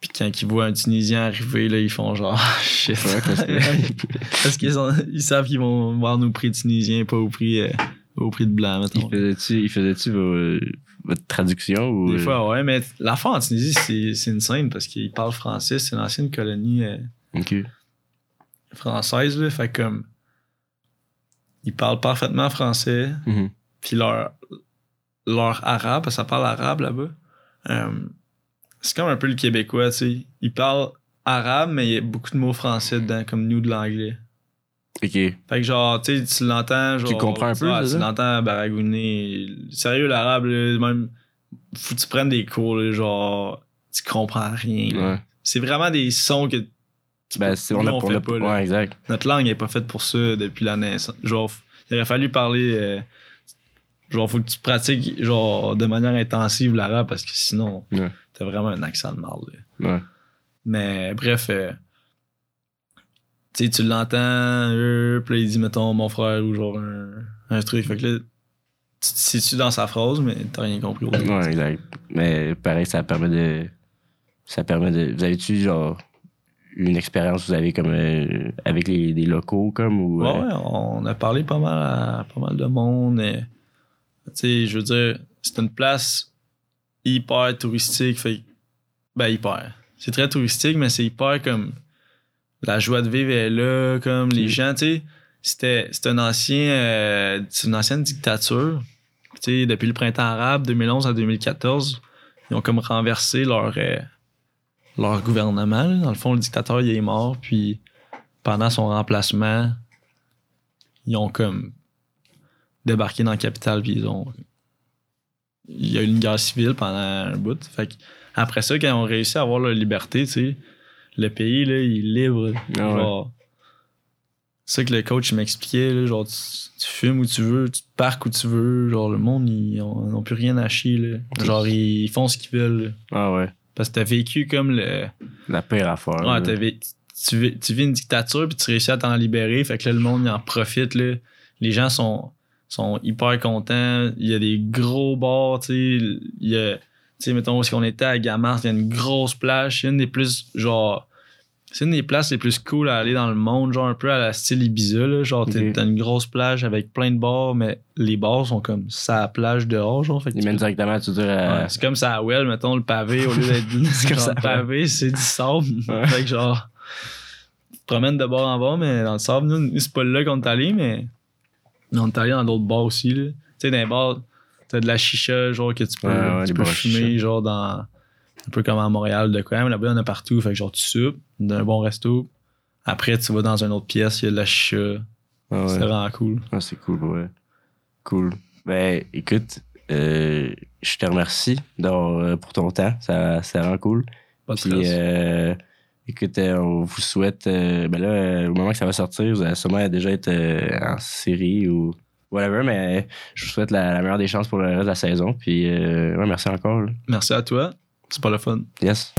Speaker 2: Puis quand ils voient un Tunisien arriver, là, ils font genre, shit.
Speaker 1: Ouais, parce
Speaker 2: qu'ils ils savent qu'ils vont voir nos prix tunisiens, pas au prix, euh, au prix de blanc,
Speaker 1: Il
Speaker 2: mettons.
Speaker 1: faisait-tu, il faisait-tu vos- votre traduction ou.
Speaker 2: Des fois, ouais, mais l'affaire en Tunisie, c'est c'est une scène parce qu'ils parlent français, c'est une ancienne colonie euh, française, là, fait comme. Ils parlent parfaitement français,
Speaker 1: Mhm.
Speaker 2: puis leur, leur arabe, parce que ça parle arabe là-bas, euh, c'est comme un peu le québécois, tu sais. Ils parlent arabe, mais il y a beaucoup de mots français dedans, comme nous de l'anglais.
Speaker 1: OK.
Speaker 2: Fait que genre, tu sais, tu l'entends, genre.
Speaker 1: Tu comprends un peu,
Speaker 2: Tu l'entends baragouiner. Sérieux, l'arabe, même. Faut que tu prennes des cours, là, genre. Tu comprends rien.
Speaker 1: Ouais.
Speaker 2: C'est vraiment des sons que
Speaker 1: Ben, c'est, on
Speaker 2: on
Speaker 1: on
Speaker 2: fait pas, là.
Speaker 1: Ouais, exact.
Speaker 2: Notre langue n'est pas faite pour ça depuis la naissance. Genre, il aurait fallu parler. euh, genre, faut que tu pratiques genre, de manière intensive l'arabe parce que sinon,
Speaker 1: Ouais.
Speaker 2: T'as vraiment un accent de là.
Speaker 1: Ouais.
Speaker 2: Mais bref, euh, tu tu l'entends, euh, puis il dit, mettons, mon frère ou genre un, un truc. Fait que là, tu te situes dans sa phrase, mais t'as rien compris. au début.
Speaker 1: Ouais, exact. Mais pareil, ça permet de. Ça permet de. Vous avez-tu, genre, une expérience vous avez comme euh, avec les, locaux, comme ou.
Speaker 2: Ouais,
Speaker 1: euh,
Speaker 2: ouais, on a parlé pas mal à pas mal de monde. Tu sais, je veux dire, c'est une place hyper touristique. Fait, ben, hyper. C'est très touristique, mais c'est hyper comme. La joie de vivre est là, comme les
Speaker 1: Mm.
Speaker 2: gens, tu sais. C'était un ancien. euh, une ancienne dictature. Tu sais, depuis le printemps arabe, 2011 à 2014, ils ont comme renversé leur. euh, leur gouvernement. là. Dans le fond, le dictateur, il est mort, puis pendant son remplacement, ils ont comme débarqué dans la capitale, puis ils ont. Il y a eu une guerre civile pendant un bout. Fait après ça, quand ils ont réussi à avoir leur liberté, tu sais, le pays, là, il est libre.
Speaker 1: Ah ouais.
Speaker 2: Genre. C'est ça que le coach m'expliquait, là, genre, tu, tu fumes où tu veux, tu parques où tu veux, genre, le monde, ils ont, ils ont plus rien à chier, là. Genre, ils font ce qu'ils veulent, là.
Speaker 1: Ah ouais.
Speaker 2: Parce que t'as vécu comme le.
Speaker 1: La pire affaire.
Speaker 2: Ouais, t'as vé- tu, vis- tu vis une dictature puis tu réussis à t'en libérer. Fait que là, le monde, il en profite. Là. Les gens sont, sont hyper contents. Il y a des gros bars, tu sais. Il y a, tu sais, mettons, où est-ce qu'on était à Gamars, il y a une grosse plage. C'est une des plus, genre, c'est une des places les plus cool à aller dans le monde, genre un peu à la style Ibiza, là. Genre, t'as une grosse plage avec plein de bars, mais les bars sont comme ça, la plage dehors, genre. Fait
Speaker 1: Ils mènent directement, tu dire. à-
Speaker 2: Ouais, c'est comme ça à Well, mettons, le pavé, au lieu d'être
Speaker 1: C'est comme ça,
Speaker 2: le pavé, c'est du sable.
Speaker 1: Ouais.
Speaker 2: Fait que genre, tu te promènes de bord en bord, mais dans le sable, nous, c'est pas là qu'on est allé, mais on est allé dans d'autres bars aussi. Tu sais, dans les bars, t'as de la chicha, genre, que tu peux,
Speaker 1: Ouais,
Speaker 2: tu peux fumer, genre, dans. Un peu comme à Montréal, de quoi. Mais là-bas, il y en a partout. Fait que genre, tu soupes d'un bon resto. Après, tu vas dans une autre pièce, il y a de la chicha.
Speaker 1: Ah ouais.
Speaker 2: C'est vraiment cool.
Speaker 1: Ah, c'est cool, ouais. Cool. Ben, écoute, euh, je te remercie euh, pour ton temps. Ça, ça rend cool.
Speaker 2: Pas de
Speaker 1: Puis,
Speaker 2: stress.
Speaker 1: euh, écoute, on vous souhaite. euh, ben là, euh, au moment que ça va sortir, vous allez sûrement déjà être euh, en série ou whatever, mais je vous souhaite la, la meilleure des chances pour le reste de la saison. Puis, ouais, merci encore. là.
Speaker 2: Merci à toi. C'est pas le fun.
Speaker 1: Yes.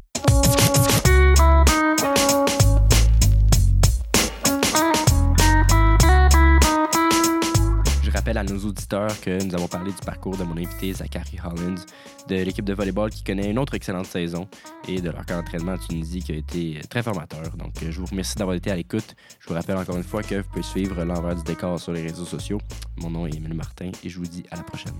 Speaker 1: Rappelle à nos auditeurs que nous avons parlé du parcours de mon invité Zachary Hollins, de l'équipe de volleyball qui connaît une autre excellente saison et de leur camp d'entraînement en Tunisie qui a été très formateur. Donc, euh, je vous remercie d'avoir été à l'écoute. Je vous rappelle encore une fois que vous pouvez suivre l'envers du décor sur les réseaux sociaux. Mon nom est Emile Martin et je vous dis à la prochaine.